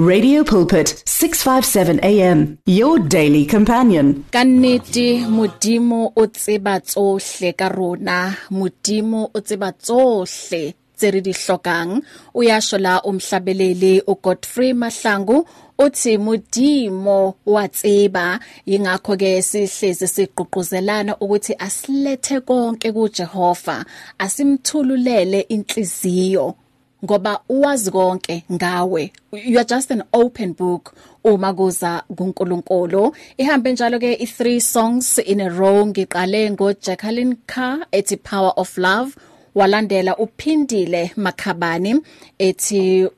Radio Pulpit 657 AM your daily companion. Kannete modimo o tseba tsohle ka rona. Modimo o tseba tsohle tse re di hlokang. O ya shola umhlabeleli u Godfrey Mahlangu uthi modimo watseba ingakho ke sihleze siqhuquzelana ukuthi asilethe konke kuJehova asimthululele inhliziyo. Ngoba uwazi konke ngawe. You are just an open book uma kuza kuNkulunkulu. Ihambe njalo ke i3 songs in a row ngiqale ngo Jacqueline Carr ethi power of love. Walandela uphindile makhabani ethi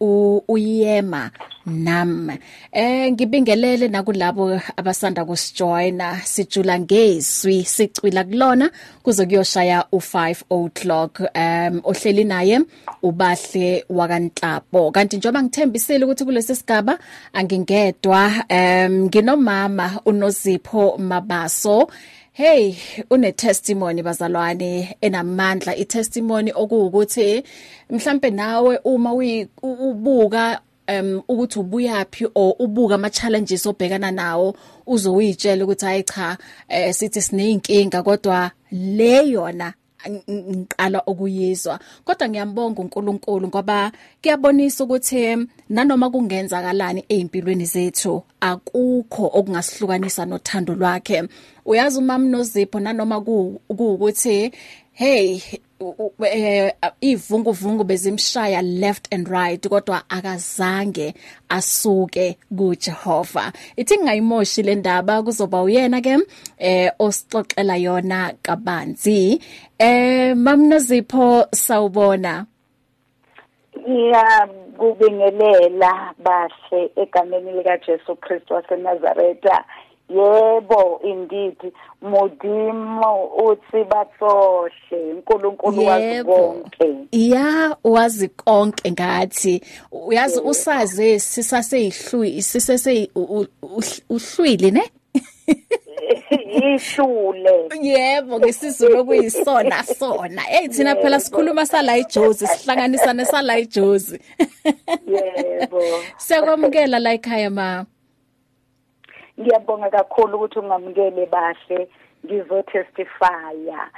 uyema nam. Eh ngibingelele nakulabo abasanda kusijoina sijula ngezwi sicwila kulona kuze kuyoshaya u5 o'clock. Um ohleli naye ubahle wakanhlabo kanti njoba ngithembisile ukuthi kulesi sigaba angingedwa. Um nginomama unozipho mabaso. Hey une testimony bazalwane enamandla i testimony okuwukuthi mhlambe nawe uma ubuka um ukuthi ubuyapi or ubuka ama challenges obhekana nawo uzowitshela ukuthi hayi cha eh, sithi sineyinkinga kodwa le yona ngiqala ukuyizwa. Kodwa ngiyambonga uNkulunkulu ngoba kuyabonisa ukuthi nanoma kungenzakalani ezimpilweni zethu akukho okungasihlukanisa nothando lwakhe. Uyazi umama nozipho nanoma kuukuthi hey ivunguvungu bezimshaya left and right kodwa akazange asuke kuJehova. Ithi ngayimoshi le ndaba kuzoba uyena ke eh osixoxela yona kabanzi. Eh mamnozipho sawubona. Ya kubingelela bahle egameni lika Jesu Kristu waseNazaretha. Yebo indeed. Modimo uthi batsohle uNkulunkulu wazi konke. Ya wazi konke ngathi. Uyazi usaze sisaseyihlwi sisese uhlwile ne? Ihlule yebo ngesizulu okuyisona sona. Hey thina phela sikhuluma sala eJozi sihlanganisa nesala eJozi yebo. Siyakwamukela la ekhaya ma. Ngiyabonga kakhulu ukuthi ungamukele bahle ngizotestifya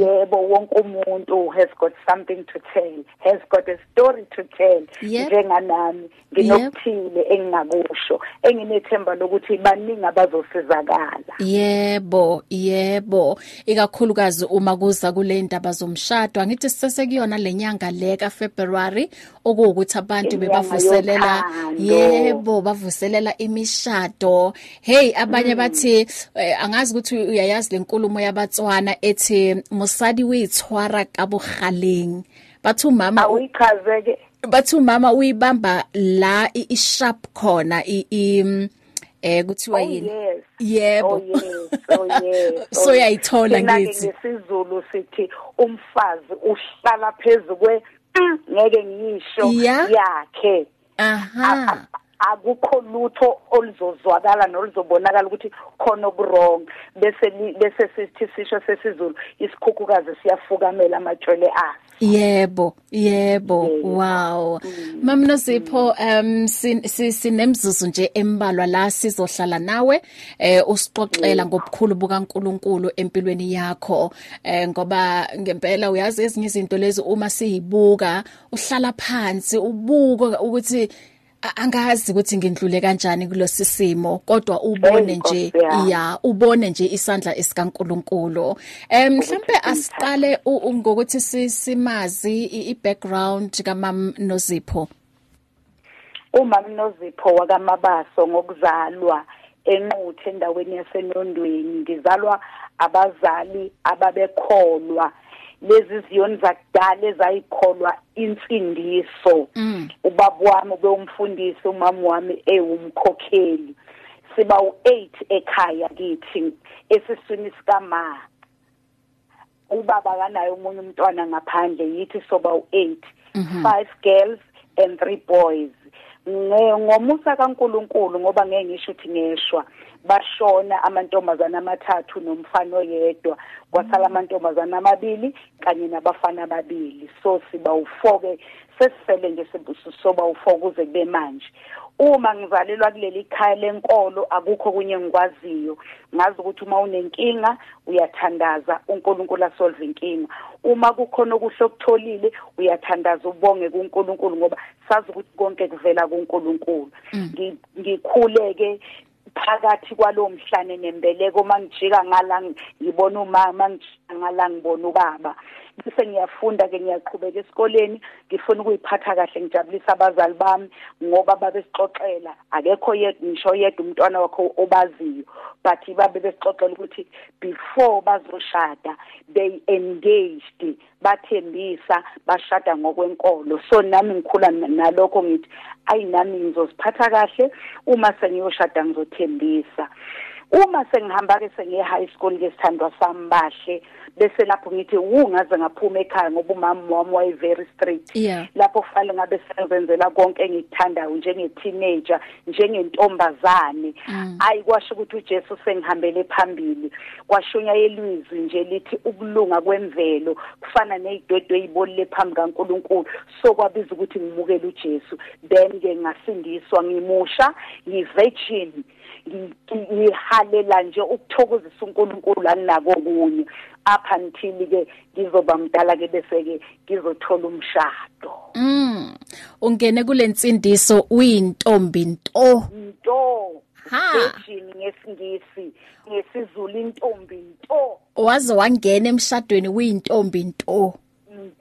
yebo wonke umuntu has got something to tell has got a story to tell njenganami nginokuthile engingakusho enginethemba lokuthi baningi abazosizakala. Yebo yebo. Ikakhulukazi uma kuza kule ndaba zomshado angithi sisesekuyona lenyanga le ka February okuwukuthi abantu bebavuselela yebo bavuselela imishado. Hey abanye bathi angazi ukuthi uyayazi lenkulumo yabatswana ethi musadi uyithwara kabugaleng bathi umama awichazeke. Bathi umama uyibamba la i-sharp khona i eh kuthiwa yini? yebo. Oh yes. Oh yes. So yayithola ngithi. ngesizulu sithi umfazi uhlala phezukwe ngeke ngiyisho yakhe. Aha. Akukho lutho oluzozwakala noluzobonakala ukuthi khona okurong bese bese sithi sisho sesizulu isikhukhukazi siyafukamela amatshwele aso. Yebo, yebo. Wow. Mamno Sipho um sinemzuzu nje embalwa la sizohlala nawe eh usixoxela ngobukhulu bukaNkuluNkulu empilweni yakho. Eh ngoba ngempela uyazi ezinye izinto lezi uma siyibuka uhlala phansi ubuka ukuthi angazi ukuthi ngindlule kanjani kulosisimo kodwa ubone nje ya ubone nje isandla esikaNkuluNkulu. Em mhlambe asiqale ngokuthi sisimazi ibackground kamam Nozipho umam Nozipho wakamabaso ngokuzalwa enquthe endaweni yasenondweni. Ngizalwa abazali ababekholwa lezi ziyoni zakudala ezayikholwa insindiso. Ubaba wami ubewumfundisi umama wami ewumkhokheli. Siba u8 ekhaya kithi esiswini sikama. Ubaba kanayo umunye umntwana ngaphandle yithi soba u8 five girls and three boys. Ngomusa kaNkuluNkulu ngoba ngeke ngisho ukuthi ngeshwa. Bashona amantombazana amathathu nomfana oyedwa. Kwasala amantombazana amabili kanye nabafana ababili. So siba ufoke sesifele nje soba ufoke uze kube manje. Uma ngizalelwa kuleli khaya lenkolo akukho kunye ngikwaziyo ngazi ukuthi uma unenkinga uyathandaza uNkulunkulu asolve inkinga. Uma kukhona okuhle okutholile uyathandaza ubonge kuNkulunkulu ngoba sazi ukuthi konke kuvela kuNkulunkulu. Mm. ngikhuleke phakathi kwalowo mhlane nembeleko mangijika ngala ngibona umama ngijika ngala ngibona ubaba. Bese ngiyafunda ke ngiyaqhubeka esikoleni ngifuna ukuyiphatha kahle ngijabulisa abazali bami ngoba babesixoxela. Akekho yedwa ngisho yedwa umntwana wakho obaziyo but babe besixoxela ukuthi before bazoshada they engaged bathembisa bashada ngokwenkolo. So nami ngikhula nalokho ngithi ayinami ngizosiphatha kahle uma sengiyoshada ngizothembisa. Uma sengihamba ke sengiye high school ke sithandwa sami bahle bese lapho ngithi ungaze ngaphuma ekhaya ngoba umama wami waye very strict. Yeah. lapho kufanele ngabe senzela konke engikuthandayo njenge teenager njengentombazane. Mm. ayi kwasho ukuthi uJesu sengihambele phambili. Kwashunya yelizwi nje lithi ukulunga kwemvelo kufana nezidwedwe ezibolile phambi kaNkuluNkulu. So kwabiza ukuthi ngimukele uJesu. Then ke ngasindiswa ngimusha ngivirgin ngihalela nje ukuthokozisa uNkulunkulu anginako kunye up until ke ngizoba mdala ke bese ke ngizothola umshado. Mm. Ungene kulensindiso uyintombi nto. Nto. Ha. Ngesingisi ngesizulu intombi nto. Waze wangena emshadweni uyintombi nto.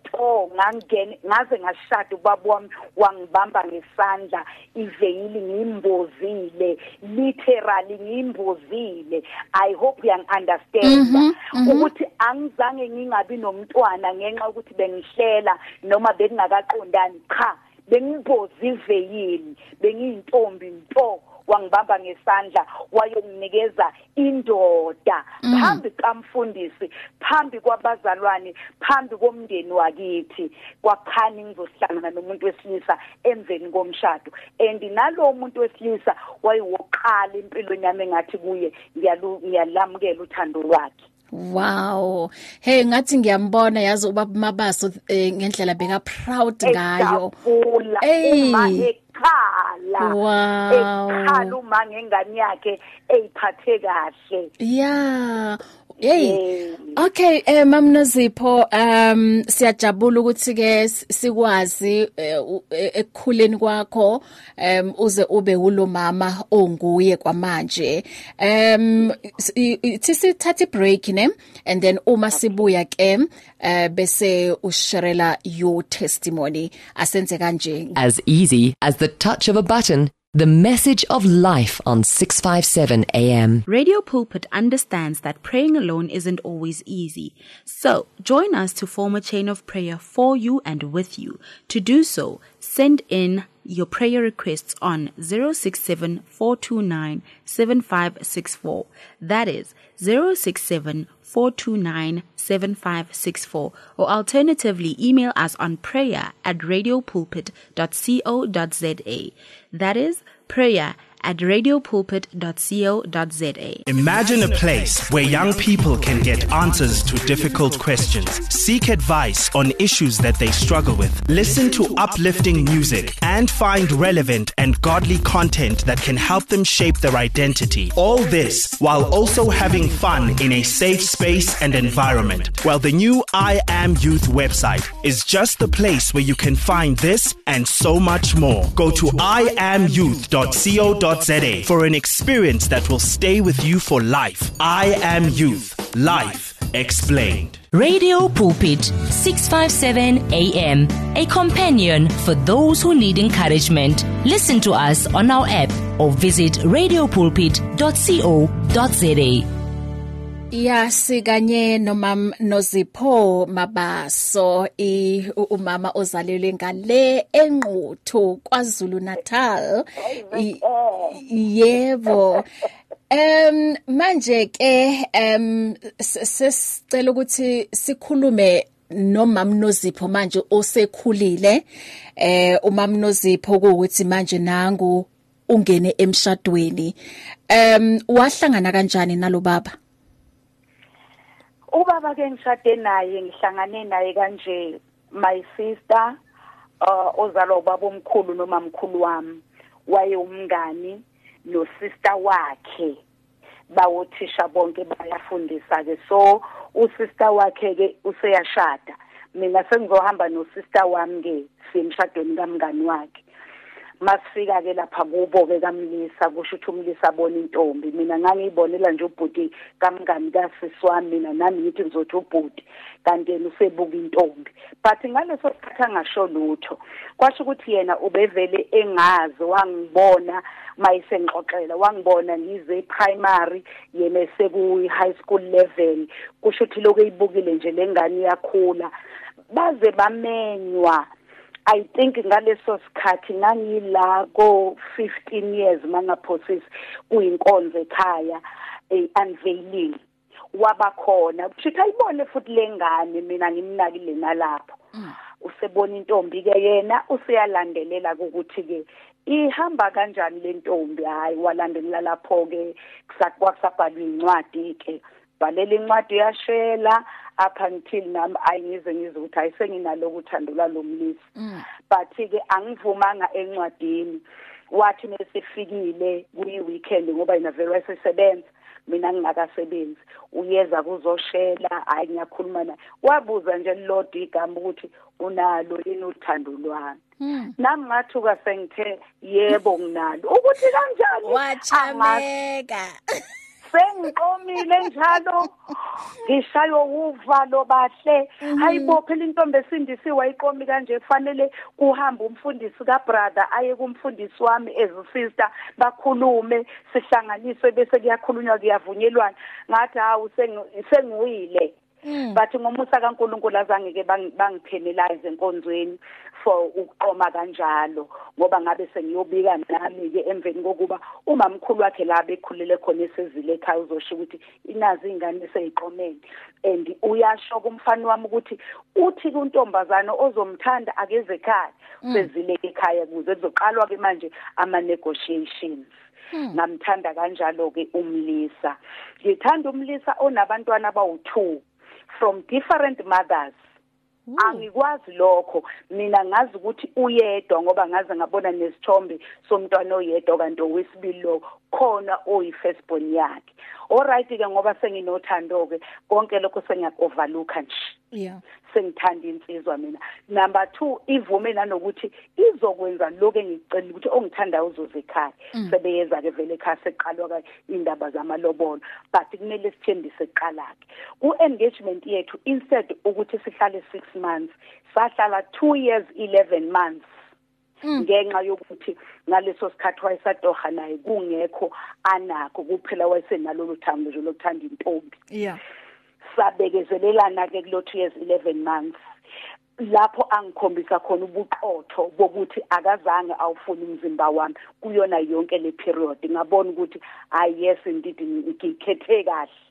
Nto ngangene ngaze ngashada ubaba wami wangibamba ngesandla. Iveyili ngimbozile literally ngimbozile. I hope uyang understand. Mhm, mhm. ukuthi angizange ngingabi nomntwana ngenxa ukuthi bengihlela noma bekungakaqondani cha bengimboza iveyili bengiyintombi nto. Wangibamba ngesandla wayonginikeza indoda phambi kamfundisi phambi kwabazalwane phambi komndeni wakithi kwakhani ngizosihlangana nomuntu wesilisa emveni komshado and nalowo muntu wesilisa wayewoqala empilweni yami engathi kuye ngiyalu- ngiyalamukela uthando lwakhe Wow. Hey ngathi ngiyambona yazi ubaba Mabaso eh, ngendlela beka proud ngayo. ejabula Ey. uma ekhala Wow. ekhala uma ngengane yakhe eyiphathe kahle Yeah. Hey. Okay, eh mamnozipho um siyajabula ukuthi ke sikwazi eh, ekukhuleni kwakho um uze ube ulomama onguye kwamanje. Um sisithatha break ne and then uma sibuya ke eh bese usharela your testimony asenze kanje. As easy as the touch of a button, the message of life on 657 AM. Radio Pulpit understands that praying alone isn't always easy. So, join us to form a chain of prayer for you and with you. To do so, send in your prayer requests on 0674297564. That is 0674297564 or alternatively email us on prayer at radiopulpit.co.za. That is prayer at radiopulpit.co.za. Imagine a place where young people can get answers to difficult questions, seek advice on issues that they struggle with, listen to uplifting music, and find relevant and godly content that can help them shape their identity. All this while also having fun in a safe space and environment. Well, the new I Am Youth website is just the place where you can find this and so much more. Go to iamyouth.co.za for an experience that will stay with you for life. I Am Youth. Life explained. Radio Pulpit 657 AM, a companion for those who need encouragement. Listen to us on our app or visit radiopulpit.co.za. Yasikanye nomam Nozipho Mabaso i umama ozalelwe ngale enquthu kwaZulu Natal. I- yebo. Em manje ke em sesicela ukuthi sikhulume nomam Nozipho manje osekhulile. Eh umam Nozipho ukuthi manje nangu ungene emshadweni. Um wahlangana kanjani nalo baba? Ubaba ke ngishade naye ngihlangane naye kanje my sister uh ozalwa ubaba omkhulu noma mkhulu wami. Waye umngani no sister wakhe. Bawothisha bonke bayafundisa ke. So usister wakhe ke useyashada. Mina sengizohamba no sister wami ke simshadweni kamngani wakhe. Masifika ke lapha kubo ke kamlisa kusho ukuthi umlisa abona intombi. Mina ngangiyibonela nje ubhuti kamngani kasisi wami mina nami ngithi ngizothi ubhuti kanti yena usebuka intombi. But ngaleso sikhathi angasho lutho. Kwasho ukuthi yena ubevele engazi wangibona mayisengixoxela wangibona ngize primary yena seku high school level. Kusho ukuthi lokho eyibukile nje lengane yakhula baze bamenywa I think ngaleso sikhathi ngangila ko 15 years mangaphosisi kuyinkonzo ekhaya eh unveiling wabakhona kushithi ayibone futhi lengane mina ngimnakile nalapho. Usebona intombi ke yena useyalandelela ukuthi ke ihamba kanjani le ntombi? Hayi walandelela lapho ke kusabhalwa incwadi ke bhalela incwadi yashela up until nami ayingize ngize ukuthi ayisenginalo uthando lwalomlisi but ke angivumanga encwadini. Wathi mesifikile kuyi weekend ngoba ina very wayesebenza mina ngingakasebenzi. Uyeza kuzoshela hayi ngiyakhuluma naye. Wabuza nje lilodwa igama ukuthi unalo yini uthando lwami? Nami ngathuka sengithe yebo nginalo. Ukuthi kanjani? Wachameka. Sengiqomile njalo. Ngishayo uvalo bahle. Hayibo phela intombi esindisiwe ayiqomi kanje kufanele kuhambe umfundisi kabrother aye kumfundisi wami as sister bakhulume sihlanganiswe bese kuyakhulunywa kuyavunyelwana. Ngathi hawu sengiwile. Bathi ngomusa kaNkuluNkulu azange ke bangipenalize enkonzweni for ukuqoma kanjalo ngoba ngabe sengiyobika nami ke emveni kokuba umamkhulu wakhe la bekhulele khona esezile ekhaya uzosho ukuthi inazi ingane seyiqomene and uyasho kumfana wami ukuthi uthi kuntombazana ozomthanda akeze ekhaya sezile ekhaya kuze kuzoqalwa ke manje ama negotiations ngamthanda kanjalo ke umlisa. Ngithanda umlisa onabantwana abawu2 from different mothers. Angikwazi lokho. Mina ngazi ukuthi uyedwa ngoba ngaze ngabona nesithombe somntwana oyedwa kanti owesibili lo khona oyi firstborn yakhe. Alright ke ngoba senginothando ke konke lokho sengiyakovaluka nje. Yeah. Sengithanda insizwa mina. Number 2 ivume nanokuthi izokwenza lokho engicela ukuthi ongithandayo uzoze ekhaya sebeyeza ke vele ekhaya seqalwa ka indaba zamalobolo but kumele sithembise eqala ke. Ku engagement yethu instead ukuthi sihlale 6 months sahlala 2 years 11 months. Ngenxa yokuthi ngaleso sikhathi wayesatoha naye kungekho anakho kuphela wayesenalo luthando nje lokuthanda intombi. Yeah. Sabekezelelana ke kulo 2 years 11 months. Lapho angikhombisa khona ubuqotho bokuthi akazange awufuna umzimba wami kuyona yonke le period. Ngabona ukuthi ay yes indeed ngikhethe kahle.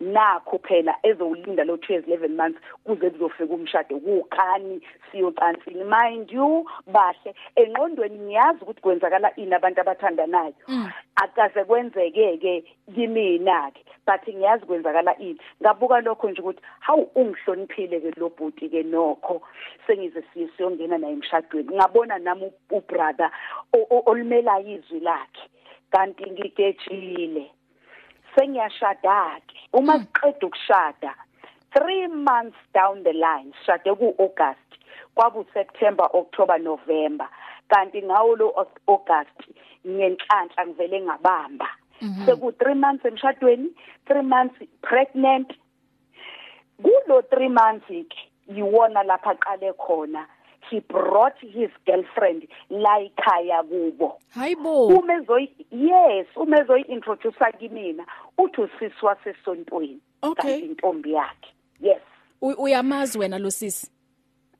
Nakho phela ezowulinda lo 2 years 11 months kuze kuzofika umshado kukhani siyocansini. Mind you bahle enqondweni ngiyazi ukuthi kwenzakala ini abantu abathandanayo. Akaze kwenzeke ke kimina ke but ngiyazi kwenzakala ini. Ngabuka lokho nje ukuthi hawu ungihloniphile ke lo bhuti ke nokho sengize siyongena naye emshadweni. Ngabona nami ubrother olimela izwi lakhe kanti ngigejile. Sengiyashada ke uma siqeda ukushada 3 months down the line shade ku August kwabu September October November. Kanti ngawo lo August ngenhlanhla ngivele ngabamba. Seku 3 months emshadweni 3 months pregnant. Kulo 3 months ke yiwona lapha qale khona. He brought his girlfriend la ekhaya kubo. Hayibo uma ezoyi yes uma ezoyi introduce kimina uthi usisi wasesontweni Okay. intombi yakhe. Yes. Uyamazi wena lo sisi?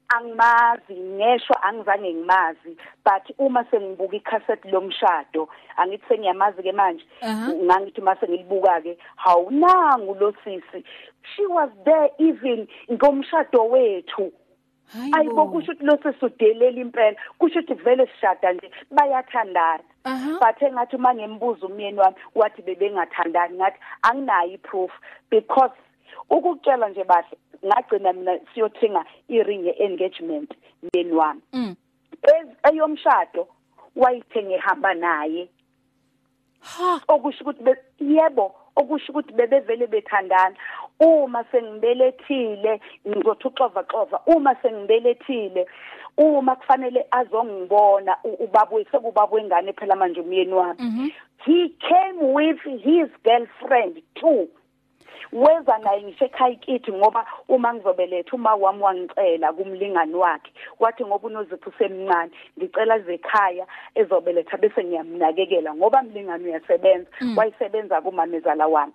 Angimazi ngesho angizange ngimazi but uma sengibuka icassette lomshado angithi sengiyamazi ke manje ngangithi mase ngilibuka ke hawunangu lo sisi. She was there even ngomshado wethu. Ayibo kusho ukuthi lo sisudelela impela kusho ukuthi vele sishada nje bayathandana. Aha. bathe ngathi uma ngembuza umyeni wami wathi bebengathandani ngathi anginayo iproof because ukukutshela nje bahle ngagcina mina siyothenga i-ring ye-engagement myeni wami Mm. Ez- eyomshado wayithenge ehamba naye Ha. okusho ukuthi be- yebo okusho ukuthi bebevele bethandana uma sengibelethile ngizothi uxova xova uma sengibelethile uma kufanele azongibona u- ubaba sekubaba wengane phela manje umyeni wami. He came with his girlfriend too. Weza naye ngisho ekhaya kithi ngoba uma ngizobeletha uma wami wangicela kumlingani wakhe wathi ngoba unozipho usemncane ngicela zekhaya ezobeletha bese ngiyamnakekela ngoba mlingani uyasebenza. Wayisebenza kumamezala wami.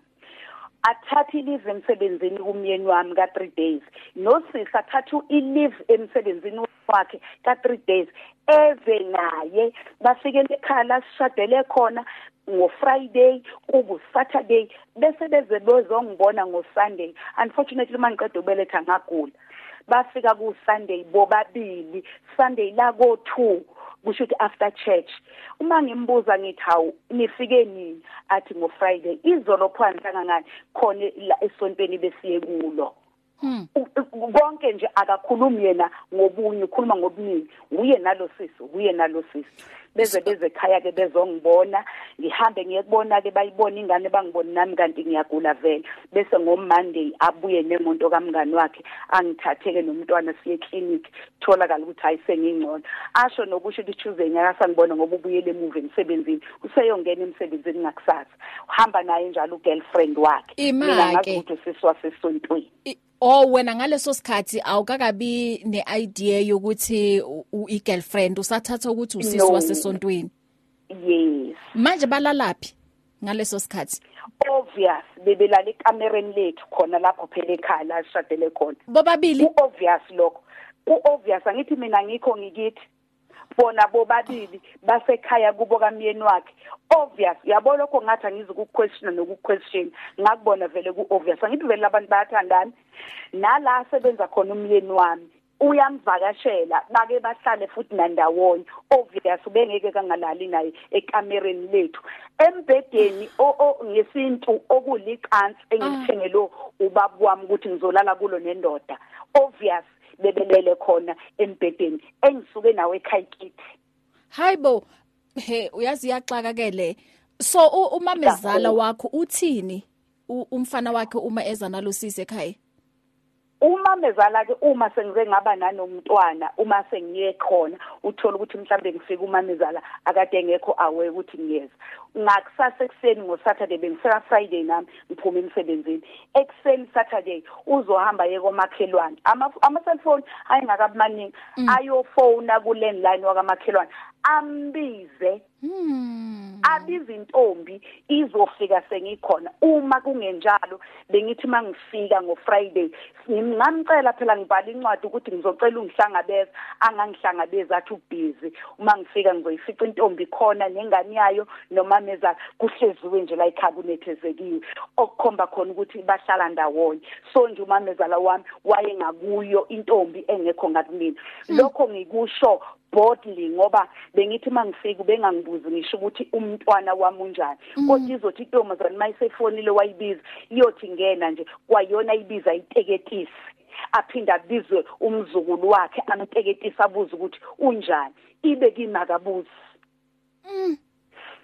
Athatha i-leave emsebenzini kumyeni wami ka-three days. Nosisi athatha i-leave emsebenzini wakhe ka-three days. Eze naye bafikele ekhaya la sishadele khona ngo-friday kubu-saturday bese beze bezongibona ngo-sunday. Unfortunately uma ngiqeda ukubeletha ngagula. Bafika ku-sunday bobabili sunday la ko-two. Kusho ukuthi after church uma ngimbuza ngithi hawu nifike nini? Athi ngo-friday. Izolo phana kangangani khona la esontweni besiye kulo. Hmm. U- u- konke nje akakhulumi yena ngobunye ukhuluma ngobuningi. Uye nalo sisi uye nalo sisi. Beze beze ekhaya ke bezongibona ngihambe ngiye kubona ke bayibona ingane bangiboni nami kanti ngiyagula vele. Bese ngomonday abuye nemonto kamngani wakhe angithatheke nomntwana siye clinic tholakala ukuthi hayi sengingcono. Asho nokusho ukuthi Tuesday nyaka sangibona ngoba ubuyele emuva emsebenzini useyongena emsebenzini ngakusasa. Uhamba naye njalo ugirlfriend wakhe. Ima Mina ngazi ke. ukuthi sisi wasesontweni. I- Oh wena ngaleso sikhathi awukakabi neidea yokuthi u- u- i-girlfriend usathatha ukuthi usisi No. Wasesontweni yes. Manje balalaphi ngaleso sikhathi? Obvious bebelala ekamereni lethu khona lapho phela ekhaya la sishadele khona. Bobabili? Ku obvious lokho. Ku obvious angithi mina ngikho ngikithi. Bona bobabili basekhaya kubo kamyeni wakhe. Obvious yabo lokho ngathi angizi ku-question noku-question ngakubona vele ku-obvious. Angithi vele abantu bayathandana. Nala asebenza khona umyeni wami. Uyamvakashela. Bake bahlale futhi nandawonye. Obvious bengeke kangalali naye ekamereni lethu. O- ngesintu okulicansi engikuthengelo ubaba wami ukuthi ngizolala kulo nendoda obvious bebelele khona embhedeni. Engisuke nawe ekhaya kithi. Hayibo he uyazi yaxaka ke le so umamezala wakho uthini? Umfana wakhe uma eza nalosisi ekhaya? Uma mezala ke uma sengize ngaba nanomntwana uma sengiye khona uthola ukuthi mhlambe ngifika uma mezala akade engekho awe ukuthi ngiyeza. Ngakusasa ekseni ngosaturday bengifika friday nami ngiphuma emsebenzini. Ekseni saturday uzohamba ye komakhelwane ama ama cellphone ayingakabumaningi ayofona ku landline wakamakhelwane ambize abiza intombi izofika sengikhona. Uma kungenjalo bengithi mangifika ngoFriday ngimngamcela phela ngibhala incwadi ukuthi ngizocela ungihlangabeza. Angangihlangabeza athi ubusy uma ngifika ngizoyifica intombi khona nengane yayo noma meza kuhleziwe nje la ikhabunethezekiwe okukhomba khona ukuthi bahlala ndawonye. So nje umamezala wami waye ngakuyo intombi engekho ngakumina lokho ngikusho boldly ngoba bengithi mangifika bengangibuzi ngisho ukuthi umntwana wami unjani. Kodwa izothi intombazane mayisefonile wayibiza iyothi ngena nje kwayona ibiza iteketisi. Aphinda abizwe umzukulu wakhe amteketisi abuze ukuthi unjani? Ibe kimakabuzi.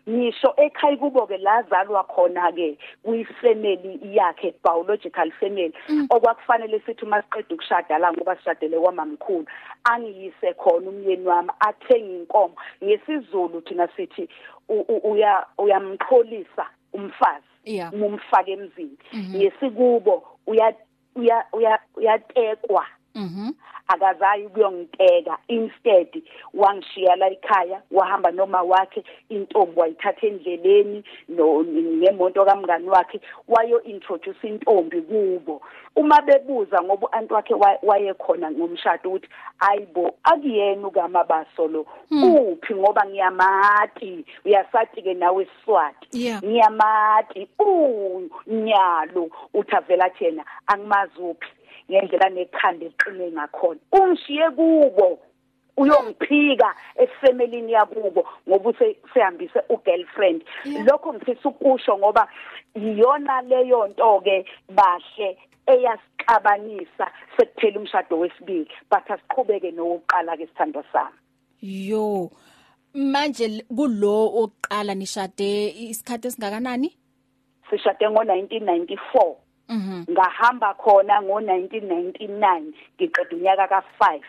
Ngisho ekhaya kubo ke lazalwa khona ke kuyifamily yakhe biological family. Okwakufanele sithi uma siqeda ukushada la ngoba sishadele kwamamkhulu angiyise khona umyeni wami athenga inkomo. Ngesizulu thina sithi u- u- uya uyamxolisa umfazi Yeah. umfake emzini. Ngesikubo uya uya uya uyatekwa. Mhm akazayi ukuyongiteka. Instead wangishiya la ekhaya wahamba noma wakhe intombi wayithatha endleleni no ngemonto kamngani wakhe wayo introduce intombi kubo. Uma bebuza ngoba anti wakhe wa- wayekhona ngomshado ukuthi ayibo akuyena ukamabaso lo. Uphi? Ngoba ngiyamati. Uyasathi ke nawe Swati Yeah. ngiyamati. Unyalo uthavela thena angimazi uphi. Ngendlela nekhanda eqine ngakhona. Ungishiye kubo uyongiphika efamilini yakubo ngoba usehambise ugirlfriend. Lokho ngifisa ukusho ngoba iyona leyo nto ke bahle eyasixabanisa sekuphela umshado wesibili but asiqhubeke nowokuqala ke sithando sami. Yo manje kulo oqala nishade isikhathi esingakanani? Sishade ngo1994 Mhm. Ngahamba khona ngo1999 ngiqeda unyaka ka5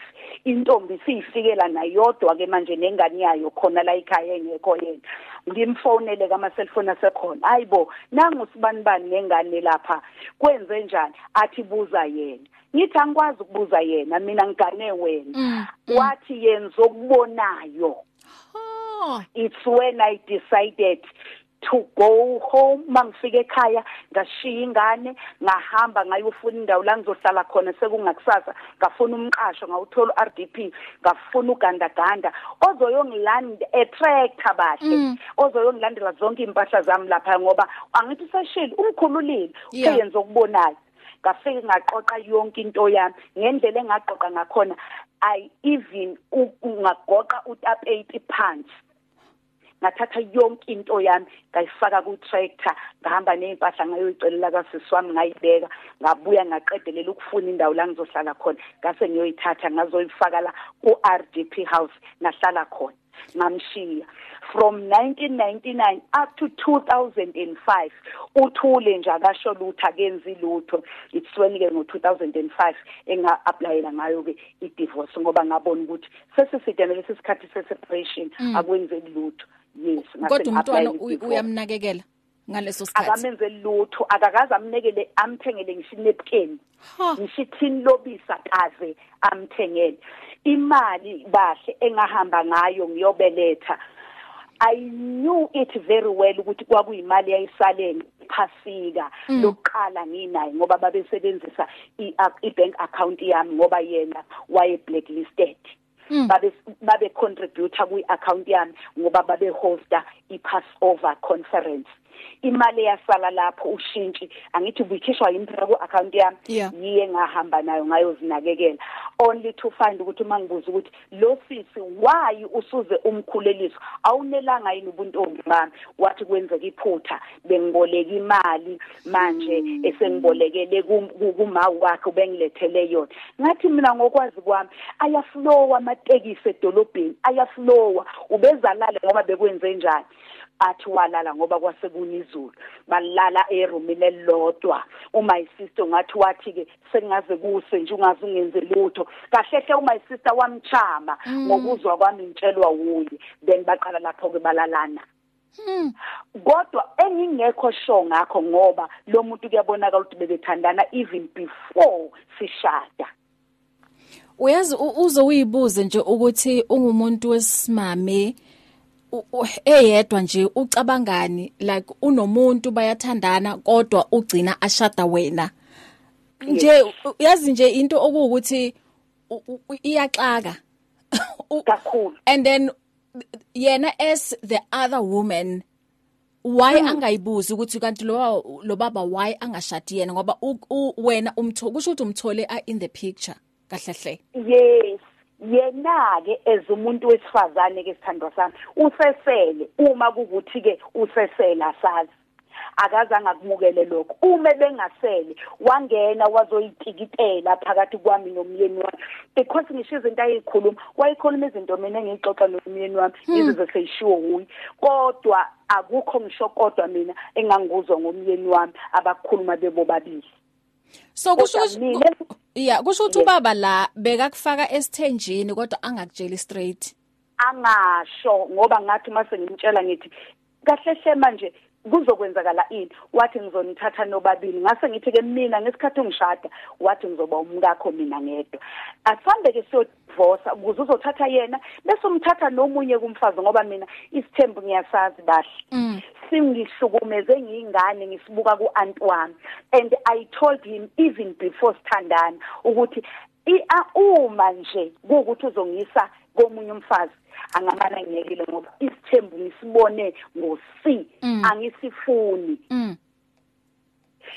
intombi siyifikela nayodwa ke manje nengane yayo khona la ekhaya engekho yena. Ngimfonele kama cellphone asekhona hayibo nangu sibani bani nengane lapha? Kwenze njani? Athi buza yena. Ngithi angikwazi ukubuza yena mina ngigane wena. Wathi yenza okubonayo. Oh it's when i decided to go home mangifika ekhaya ngashiya ingane ngahamba ngayofuna indawo la ngizohlala khona sekungakusasa ngafuna umqasho ngawuthola uRDP ngafuna ugandaganda ozoyongilanda etractor bahle ozoyongilandela zonke impahla zami lapha ngoba angithi seshili umkhululile Yeah. uyenza okubonayo. Ngafike ngaqoqa yonke into yami ngendlela engaqoqa ngakhona i even u- ungagoqa utapeti phansi. Ngathatha yonke into yami ngayifaka ku tractor ngahamba nezimpahla ngayoyicelela kasisi wami ngayibeka ngabuya ngaqedelela ukufuna indawo la ngizohlala khona. Ngase ngiyoyithatha ngazoyifaka la ku RDP house nahlala khona ngamshiya. From 1999 up to 2005 uthule nje akasho lutho akenzi lutho. It's when ke ngo 2005 enga applyela ngayo ke i divorce ngoba ngabona ukuthi sesiside lesi sikhathi se separation akwenzeki lutho. Yes kodwa umntwana uyamnakekela ngaleso sikhathi? Akamenze lutho akakaze amnekele amthengele ngisho inepkeni Ha. ngisho ithini lobisa kaze amthengele. Imali bahle engahamba ngayo ngiyobeletha. I knew it very well ukuthi kwakuyimali yayisalele phasika lokuqala nginayo ngoba babesebenzisa i- i-bank account yami ngoba yena waye blacklisted babe babe contributor kwi account yami ngoba babe hosta i Passover conference. Imali yasala lapho ushintshi. Angithi buyikhishwa yimphela ku account yami. Yeah. yiye ngahamba nayo ngayozinakekela. Only to find ukuthi mangibuza ukuthi lo sisi why usuze umkhuleliso awunelanga yini ubuntombi bami? Wathi kwenzeka iphutha bengiboleka imali manje esengibolekele kum- kumawu wakhe ubengilethele yona. Ngathi mina ngokwazi kwami ayaflowa amatekisi edolobheni ayaflowa. Ubezalala ngoba bekwenze njani athi walala ngoba kwasekunizulu. Balala erumini elilodwa. Uma isister ngathi wathi ke sengaze kuse nje ungaze ungenze lutho. Kahle hle uma isister wamchama ngokuzwa kwami ngitshelwa wuye. Then baqala lapho ke balalana kodwa engingekho sure ngakho ngoba lo muntu kuyabonakala ukuthi bebethandana even before sishada. Uyazi u- uze uyibuze nje ukuthi ungumuntu wesimame u- u- eyedwa nje ucabangani? Like unomuntu bayathandana kodwa ugcina ashada wena. Nje yazi nje into okuwukuthi iyaxaka. Kakhulu. and then yena as the other woman why angayibuzi ukuthi kanti lo lo baba why angashadi yena? Ngoba wena umtho kusho ukuthi umthole a- in the picture kahle hle. Yes. Yena ke as umuntu wesifazane ke sithandwa sami usesele. Uma kukuthi ke usesele asazi. Akaze ngakumukele lokho. Uma bengasele wangena wazoyitikitela phakathi kwami nomyeni wami. Because ngisho izinto ayikhuluma wayikhuluma izinto mina engixoxa nomyeni wami izizo seyishiwo uyi kodwa akukho ngisho kodwa mina engangikuzwa ngomyeni wami abakhuluma bebo babili so kusho yeah kusho ukuthi ubaba la bekakufaka esithenjini kodwa angakutsheli straight. Angasho ngoba ngathi mase ngimtshela ngithi kahle hle manje kuzokwenzakala ini? Wathi ngizonithatha nobabili ngase ngithi ke mina ngesikhathi ngishada wathi ngizoba umkakho mina ngedwa. Asambe ke siyodivorce ukuze uzothatha yena bese umthatha nomunye kumfazi ngoba mina isithembu ngiyasazi bahle singihlukumeze ngiyingane ngisibuka ku-aunt wami and i told him even before sithandana ukuthi i- a- uma nje kuwukuthi uzongisa komunye umfazi angamana ngiyekile ngoba isithembu ngisibone ngo-c angisifuni. Mm.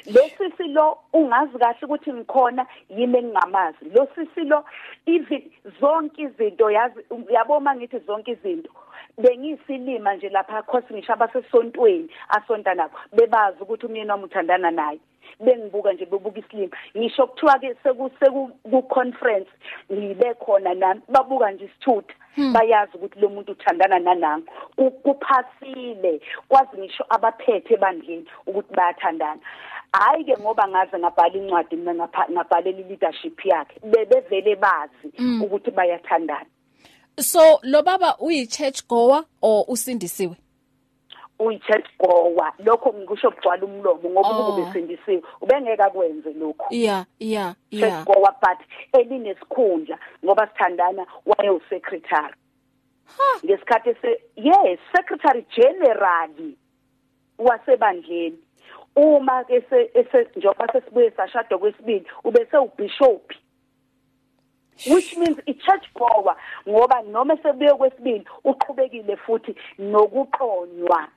Lo sisi lo ungazi kahle ukuthi ngikhona yimi engingamazi. Lo sisi lo even zonke izinto yazi yabo mangithi zonke izinto bengiyisilima nje lapha cause ngisho abasesontweni asonta nabo bebazi ukuthi umyeni wami uthandana naye. Bengibuka nje bebuka isilima. Ngisho kuthiwa ke sekuseku ku conference ngibe khona nami babuka nje isithutha. Bayazi ukuthi lo muntu uthandana nanangu. Ku- kuphasile. Kwazi ngisho abaphethe bandleni ukuthi bayathandana. Hayi ke ngoba ngaze ngabhala incwadi mina ngapha- ngabhalela leadership yakhe bebevele bazi ukuthi bayathandana. So lo baba uyi church goer or usindisiwe? Uyi-church goer lokho ngikusho kugcwala umlomo ngoba Oh. ukube besindisiwe ubengeke akwenze lokho yeah yeah yeah. Goer but elinesikhundla ngoba sithandana wayewusecretary. Ngesikhathi ese yes secretary generally wasebandleni. Uma ke se njengoba sesibuye sashada kwesibili ubese ubishop which means i-church goer ngoba noma sebuye kwesibili uqhubekile futhi nokuqonywa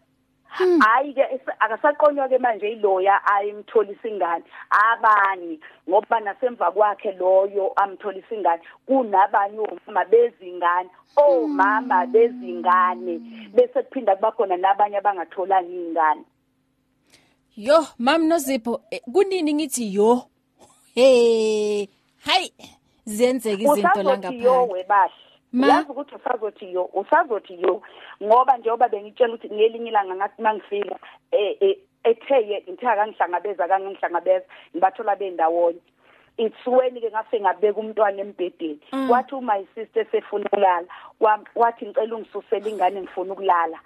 hayi ke ese- akasaqonywa ke manje iloya ayimtholisa ingane abanye ngoba nasemva kwakhe loyo amtholisa ingane kunabanye omama bezingane omama bezingane bese kuphinda kuba khona nabanye abangatholanga ingane yo mam nozipho eh, kunini ngithi yo? Hey hayi ziyenzeka izinto la usazothi yo ngaphandle. Webahle Ma- uyazi ukuthi usazothi yo usazothi yo ngoba njengoba bengitshela ukuthi ngelinye ilanga ngathi mangifika eh eh ethe ye ngithe akangihlangabeza kangihlangabeza ngibathola bendawonye. It's when ke ngafike ngabeka umntwana embhedeni. Wathi uma sister sefuna ukulala wa- wathi ngicela ungisusele ingane ngifuna ukulala.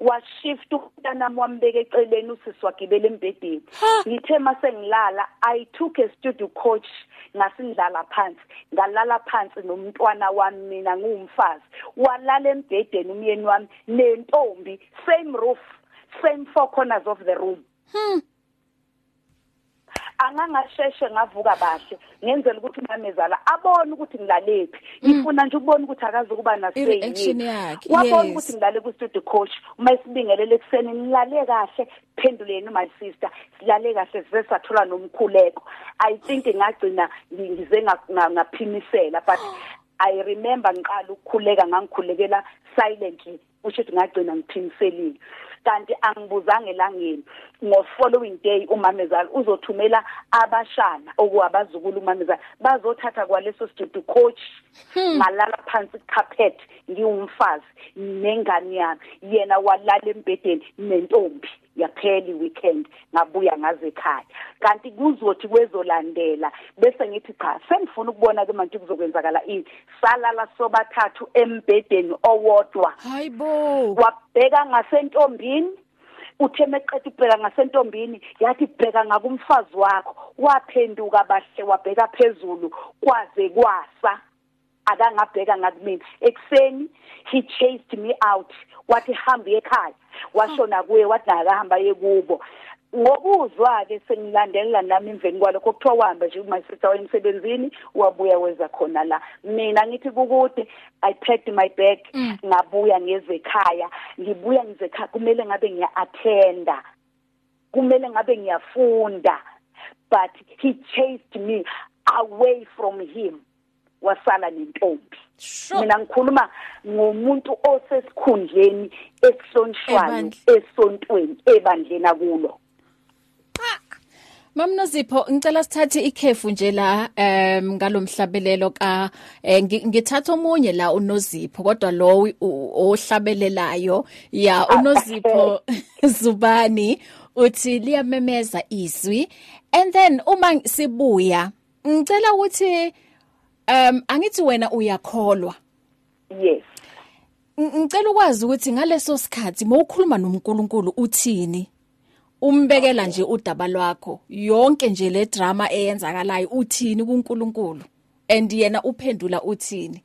Washift umntana wami wambeka eceleni usisi wagibela embhedeni. Ngithe mase ngilala i took a studio coach ngasindlala phansi. Ngalala phansi nomntwana wami mina ngumfazi walala embhedeni umyeni wami nentombi same roof same four corners of the room. Angangasheshe ngavuka bahle ngenzela ukuthi umamezala abone ukuthi ngilalephi. Ngifuna nje ukubona ukuthi akazi ukuba I-reaction naseyini yakhe, wabona yes. ukuthi ngilale ku studio coach uma isibingelele ekseni ngilale kahle phenduleni my sister silale kahle size sathola nomkhuleko. I think ngagcina ngi- ngize nga- nga- ngaphimisela but i remember ngiqala ukukhuleka ngangikhulekela silently kusho ukuthi ngagcina ngiphimiselile. Kanti angibuzange elangeni ngo-following day umamezala uzothumela abashana okuwabazukulu umamezala bazothatha kwaleso studio coach. Ngalala phansi carpet ngiwumfazi nengane yami. Yena walala embhedeni nentombi. Yaphela iweekend ngabuya ngaze ekhaya. Kanti kuzothi kwezolandela bese ngithi cha sengifuna ukubona ke manje kuzokwenzakala ini? Salala sobathathu embhedeni owodwa. Hayibo wabheka ngasentombini uthe meqeda ukubheka ngasentombini yathi bheka ngakumfazi wakho. Waphenduka bahle wabheka phezulu kwaze kwasa. Akangabheka ngakumina. Ekseni he chased me out. Wathi hamba ekhaya. Washona kuye wathi nakahamba yekubo ngokuzwa ke sengilandelela nami imveni kwalokho kuthiwa wahamba nje uma sister emsebenzini wabuya weza khona la. Mina ngithi kukude i packed my bag ngabuya ngeze ekhaya. Ngibuya ngize ekhaya kumele ngabe ngiya attenda kumele ngabe ngiyafunda. But he chased me away from him. Wasala nentombi. Mina ngikhuluma ngomuntu osesikhundleni esihlonishwayo esontweni ebandleni akulo. Mam Nozipho ngicela sithathe ikhefu nje la em ngalomhlabelelo ka eh, ngi- ngithatha omunye la uNozipho kodwa lo ohlabelelayo. Ya uNozipho Zubani uthi liyamemeza izwi. And then uma sibuya ngicela ukuthi um angithi wena uyakholwa. Yes. Ng- ngicela ukwazi ukuthi ngaleso sikhathi mawukhuluma noNkulunkulu uthini? Umbekela nje udaba lwakho yonke nje le drama eyenzakalayo uthini kuNkulunkulu? And yena uphendula uthini?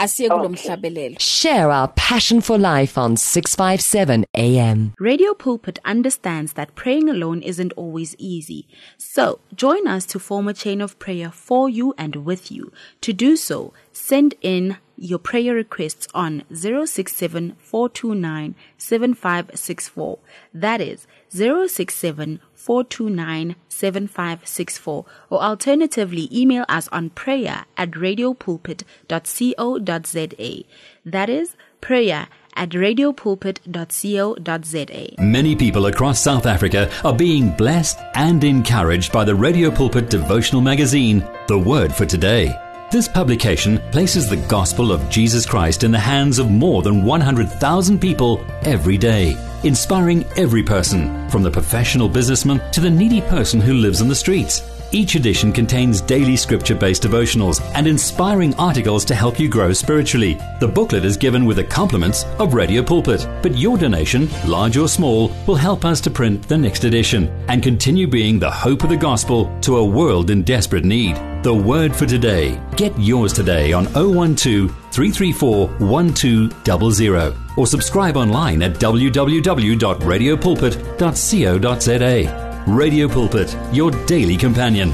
Asiye kulomhlabelelo Share our passion for life on 657 AM. Radio Pulpit understands that praying alone isn't always easy. So, join us to form a chain of prayer for you and with you. To do so, send in your prayer requests on 067 429 7564. That is 067 429 7564. Or alternatively, email us on prayer at radiopulpit.co.za. That is prayer at radiopulpit.co.za. Many people across South Africa are being blessed and encouraged by the Radio Pulpit devotional magazine, The Word for Today. This publication places the gospel of Jesus Christ in the hands of more than 100,000 people every day, inspiring every person, from the professional businessman to the needy person who lives on the streets. Each edition contains daily scripture based devotionals and inspiring articles to help you grow spiritually. The booklet is given with the compliments of Radio Pulpit, but your donation, large or small, will help us to print the next edition and continue being the hope of the gospel to a world in desperate need. The word for today. Get yours today on 012 334 1200 or subscribe online at www.radiopulpit.co.za. Radio Pulpit, your daily companion.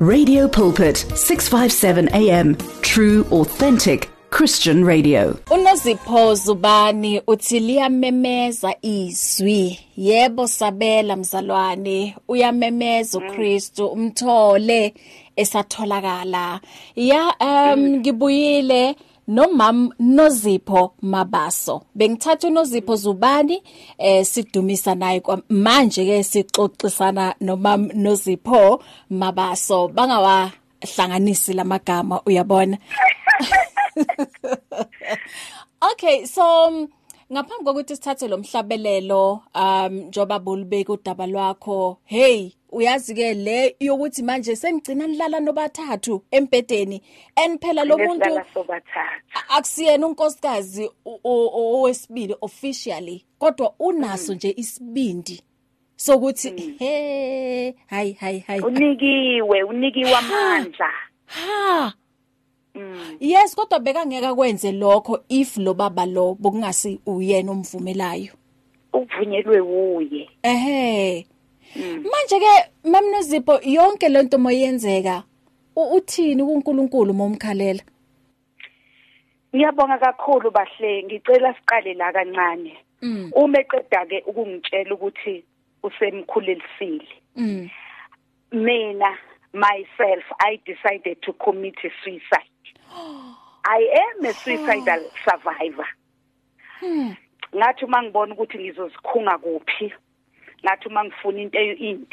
Radio Pulpit, 657 AM. True, authentic Christian radio. Unozipho Zubani uthi liyamemeza izwi. Yebo sabela mzalwane, uyamemeza uKristu umthole esatholakala. Ya um ngibuyile nomam Nozipho Mabaso bengithatha uNozipho Zubani eh sidumisa naye manje ke sixoxisana nomam Nozipho Mabaso bangawa hlanganisi lamagama uyabona Okay so ngaphambi kokuthi sithathe lo mhlabelelo um njoba bulibeka udaba lwakho hey uyazi ke le yokuthi manje sengigcina nilala nobathathu empedeni and phela lo muntu akusiyena unkosikazi owesibili officially kodwa unaso nje isibindi sokuthi he hayi hayi hayi unikiwe unikiwe amandla. ha Mm. Yes kodwa beka ngeke kwenze lokho if lo baba lo bokungasi uyena omvumelayo. Uvunyelwe uye. Ehhe. Manje ke mamnozipho yonke lento moyenzeka uthini kuNkulunkulu momkhalela? Ngiyabonga kakhulu bahle ngicela siqale la kancane. Uma eqeda ke ukungitshela ukuthi usemkhulelisile. Mm. Mina myself I decided to commit suicide. I am a suicidal survivor. Hmm. Ngathi mangibona ukuthi ngizosikhunga kuphi. Ngathi mangifuna into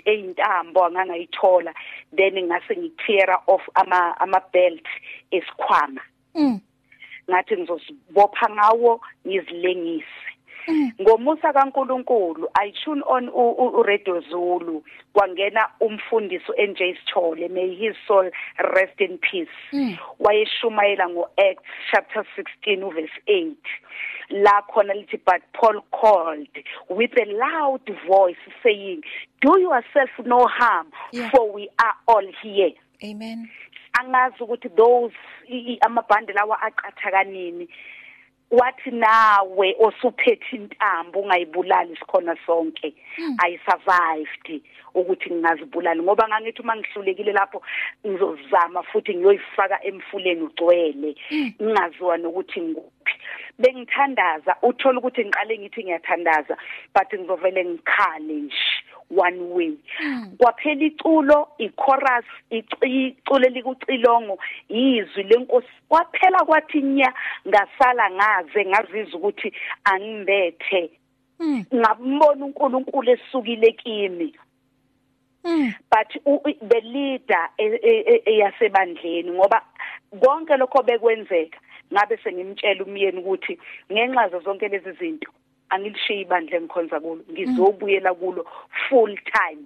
eyintambo angangayithola then ngase ngitear off ama ama belt esikhwama. Mm. Ngathi ngizosibopha ngawo ngizilengise. Ngomusa kaNkuluNkulu i tune on uRadio Zulu. Kwangena umfundiso NJ Sithole may his soul rest in peace. Wayeshumayela ngo Acts chapter 16 verse 8 la khona lithi but Paul called with a loud voice saying do yourself no harm Yeah. for we are all here Amen. angazi ukuthi those amabhande lawa aqatha kanini. Wathi nawe osuphethe intambo ungayibulali sikhona sonke. I survived ukuthi ngingazibulali ngoba ngangithi uma ngihlulekile lapho ngizozama futhi ngiyoyifaka emfuleni ugcwele. Ngingaziwa nokuthi ngikuphi. Bengithandaza uthola ukuthi ngiqale ngithi ngiyathandaza but ngizovele ngikhale nje. One way. Kwaphela iculo ichorus iculo likucilongo izwi lenkosi. Kwaphela kwathi nya ngasala ngaze ngazizwa ukuthi angimbethe ngabona uNkulunkulu esukile kimi. But u- u- the leader e- e- e- eyasebandleni ngoba konke lokho bekwenzeka ngabe sengimtshela umyeni ukuthi ngenxa zo zonke lezi zinto angilishiye ibandla engikhonza kulo ngizobuyela kulo full time.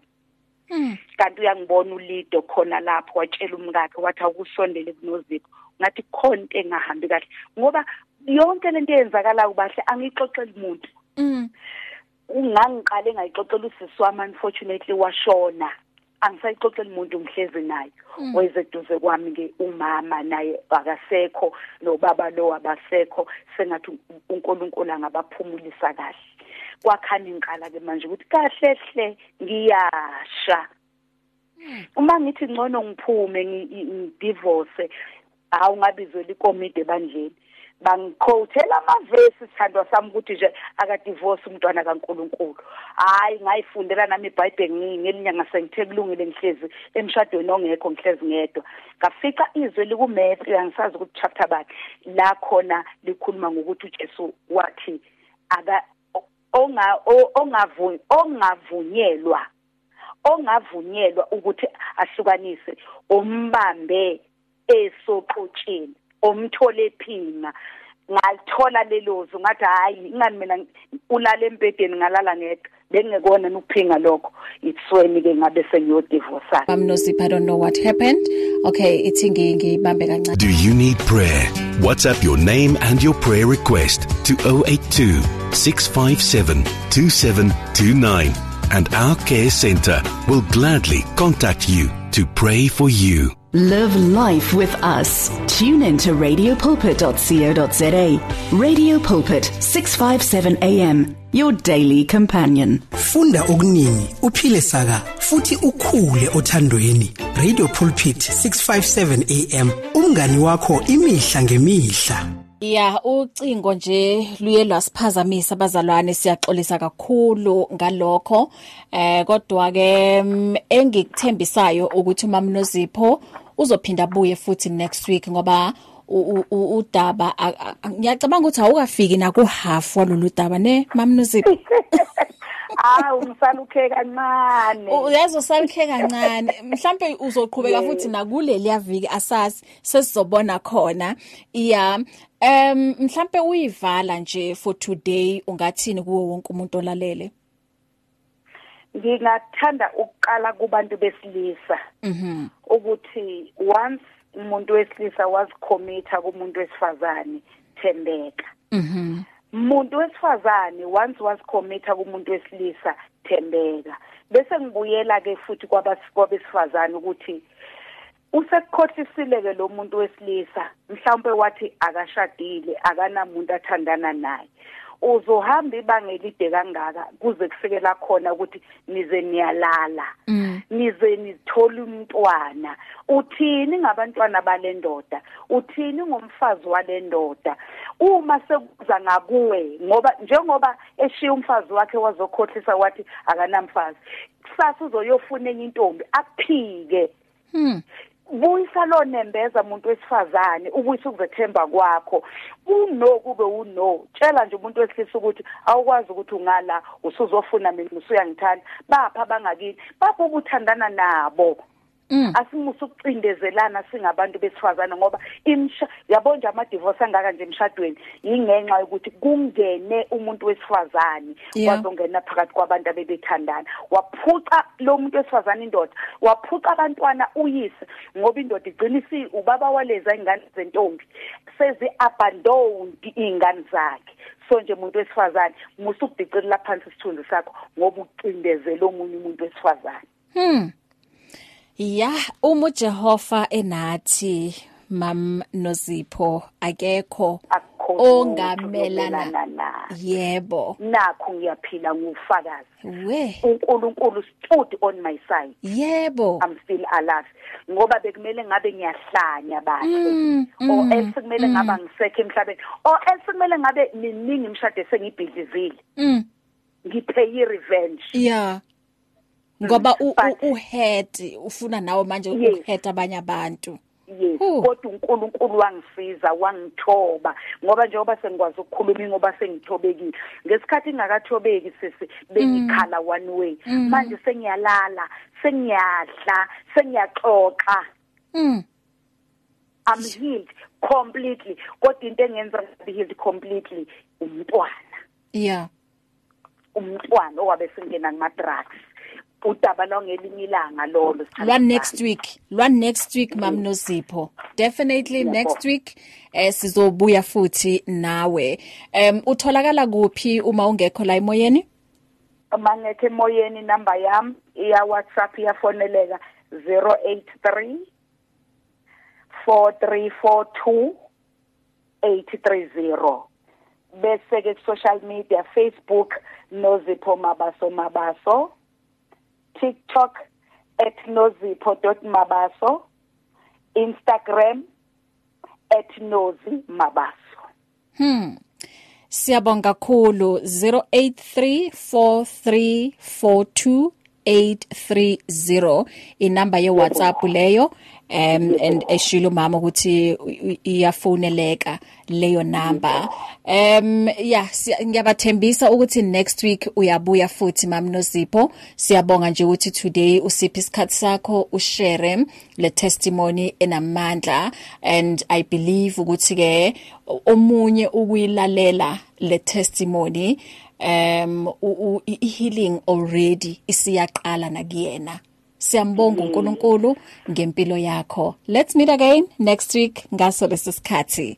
Kanti uyangibona ulido khona lapho watshela umkakhe wathi akusondele kunozipho ngathi khonke engahambi kahle. Ngoba yonke lento eyenzakalayo bahle angixoxeli umuntu Mm. ungangiqale ngayixoxela usisi wami unfortunately washona. Angisayixoxeli umuntu ngihlezi naye. Wezeduze kwami ke umama naye akasekho nobaba lo abasekho sengathi uNkulunkulu angabaphumulisa kahle. Kwakhani ngiqala ke manje ukuthi kahle hle ngiyasha. Uma ngithi ngcono ngiphume ngi- ngi- divorce awungabizwe likomide bandleni bangiquotela amavesi sithandwa sami ukuthi nje akadivorce umntwana kaNkuluNkulu. Hayi ngayifundela nami iBhayibheli ngelinyanga sengithe kulungile ngihlezi emshadweni ongekho ngihlezi ngedwa. Ngafica izwi likuMatthew angisazi ukuthi chapter bani. La khona likhuluma ngokuthi uJesu wathi aka onga ongavunyelwa ongavunyelwa ukuthi ahlukanise umbambe esoqotsheni. Omthole phina. Ngalithola lelo zwi ngathi hayi ingani mina ulala embedeni ngalala ngedwa? Bengekona nokuphinga lokho. Itsweni ke ngabe sengiyodivorce I'm no I don't know what happened. Okay ithi ngiyibambe kancane. Do you need prayer? WhatsApp your name and your prayer request to 082 657 2729 and our care center will gladly contact you to pray for you Live life with us. Tune in to radiopulpit.co.za. Radio Pulpit 657 AM, your daily companion. Funda okuningi, uphile saka, futhi ukhule othandweni. Radio Pulpit 657 AM, umngani wakho imihla ngemihla. Ya ucingo nje luye lasiphazamisa abazalwane siyaxolisa kakhulu ngalokho eh kodwa ke mm, engikuthembisayo ukuthi uMamnozipho uzophinda abuye futhi next week ngoba udaba ngiyacabanga ukuthi awukafiki na ku half walolu daba ne mamnuzipho Ah ungisalukhe kancane. Uyazi usalukhe kancane. Mhlambe uzoqhubeka futhi nakuleli yaviki asasi sesizobona khona. Yeah. Um mhlambe uyivala nje for today ungathini kuwo wonke umuntu olalele. Ngingathanda ukuqala kubantu besilisa. Mhm. Ukuthi once umuntu wesilisa wazikhomitha kumuntu wesifazane thembeka. Mhm. Umuntu wesifazane once wazikhomitha kumuntu wesilisa thembeka. Bese ngibuyela ke futhi kwabesifazane ukuthi usekukhohlisile ke lo muntu wesilisa mhlawumbe wathi akashadile akanamuntu athandana naye. Uzohamba ibanga elide kangaka kuze kufikela khona ukuthi nize niyalala mm. nize nithola umntwana. Uthini ngabantwana balendoda uthini ngomfazi walendoda uma sekuza ngakuwe ngoba njengoba eshiya umfazi wakhe wazokhohlisa wathi akanamfazi kusasa uzoyofuna enye intombi akuphike. Hmm. Buyisa lo nembeza umuntu wesifazane ubuyisa ukuzethemba kwakho. Uno kube uno. Tshela nje umuntu wesilisa ukuthi awukwazi ukuthi ungala usuzofuna mina usuyangithanda. Bapha bangakini bapho ubuthandana nabo. Mm. asimusa ukucindezelana singabantu besifazana ngoba imsha yabo nje ama divorce angaka nje emshadweni ingenxa yokuthi kungene umuntu wesifazane Yeah. wazongena phakathi kwabantu abebethandana waphuca lo muntu wesifazane indoda waphuca abantwana uyise ngoba indoda igcinisi ubaba waleza ingane zentombi sezi abandoned ingane zakhe so nje umuntu wesifazane musa ukudicilela phansi isithunzi sakho ngoba ucindezela omunye umuntu wesifazane hmm ya uma uJehova enathi mam nozipho akekho ongamelana yebo. Nakho ngiyaphila ngufakazi. We. uNkulunkulu stood on my side. Yebo. I'm still alive. Ngoba bekumele ngabe ngiyahlanya bahle Mm, or mm, else kumele mm. ngaba ngisekho emhlabeni. Or else kumele ngabe miningi imshade sengibhidlizile ngipay revenge yeah ngoba uhead ufuna nawe manje Yes. uhead abanye abantu. Yes. Kodwa uNkulunkulu wangisiza wangithoba. Ngoba njengoba sengikwazi ukukhuluma ngoba sengithobekile. Ngesikhathi ngakathobeki sisi bengikhala one way. Mm. manje sengiyalala sengiyadla sengiyaxoxa. Mm. I'm healed completely. Kodwa into engenza ngabe healed completely umntwana. Yeah. Umntwana owabe singena kuma drugs udaba longelinye ilanga lolo. Lwa next week. Lwa next week mam nozipho definitely Yebo. next week eh sizobuya futhi nawe. Em utholakala kuphi uma ungekho la emoyeni? Mangekho emoyeni number yami iya WhatsApp iyafoneleka 083 4342 830 bese ke social media Facebook nozipho mabaso mabaso. TikTok @nozipho.mabaso Instagram @nozi-mabaso Hmm. Siyabonga kakhulu. 0834342830 inamba ye WhatsApp leyo. Um and eshilo mama ukuthi iyafoneleka leyo number. Um yeah ngiyabathembisa ukuthi next week uyabuya futhi mami Nozipho siyabonga nje ukuthi today usiphi isikhathi sakho ushare le testimony enamandla. And i believe ukuthi ke omunye ukuyilalela le testimony um healing already isiyaqala nakuyena. Siyambonga uNkulunkulu ngempilo yakho. Let's meet again next week ngaso lesisikhathi.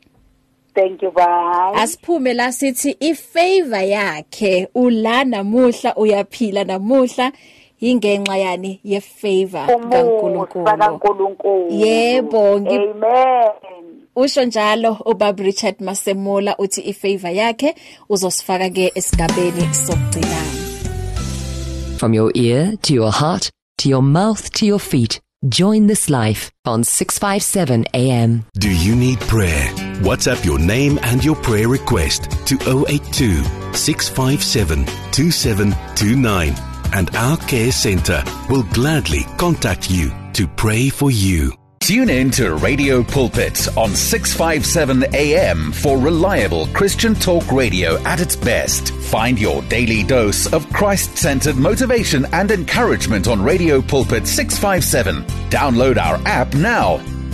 Thank you bye. Asiphume la sithi ifavor yakhe ula namuhla uyaphila namuhla ingenxa yani ye favor kaNkulunkulu. Yebo, Amen. Usho njalo ubab Richard Masemola uthi ifavor yakhe uzosifaka ke esigabeni sokugcina. From your ear to your heart to your mouth to your feet. Join this life on 657 AM. Do you need prayer? WhatsApp your name and your prayer request to 082 657 2729 and our care center will gladly contact you to pray for you. Tune in to Radio Pulpit on 657 AM for reliable Christian talk radio at its best. Find your daily dose of Christ centered motivation and encouragement on Radio Pulpit 657. Download our app now.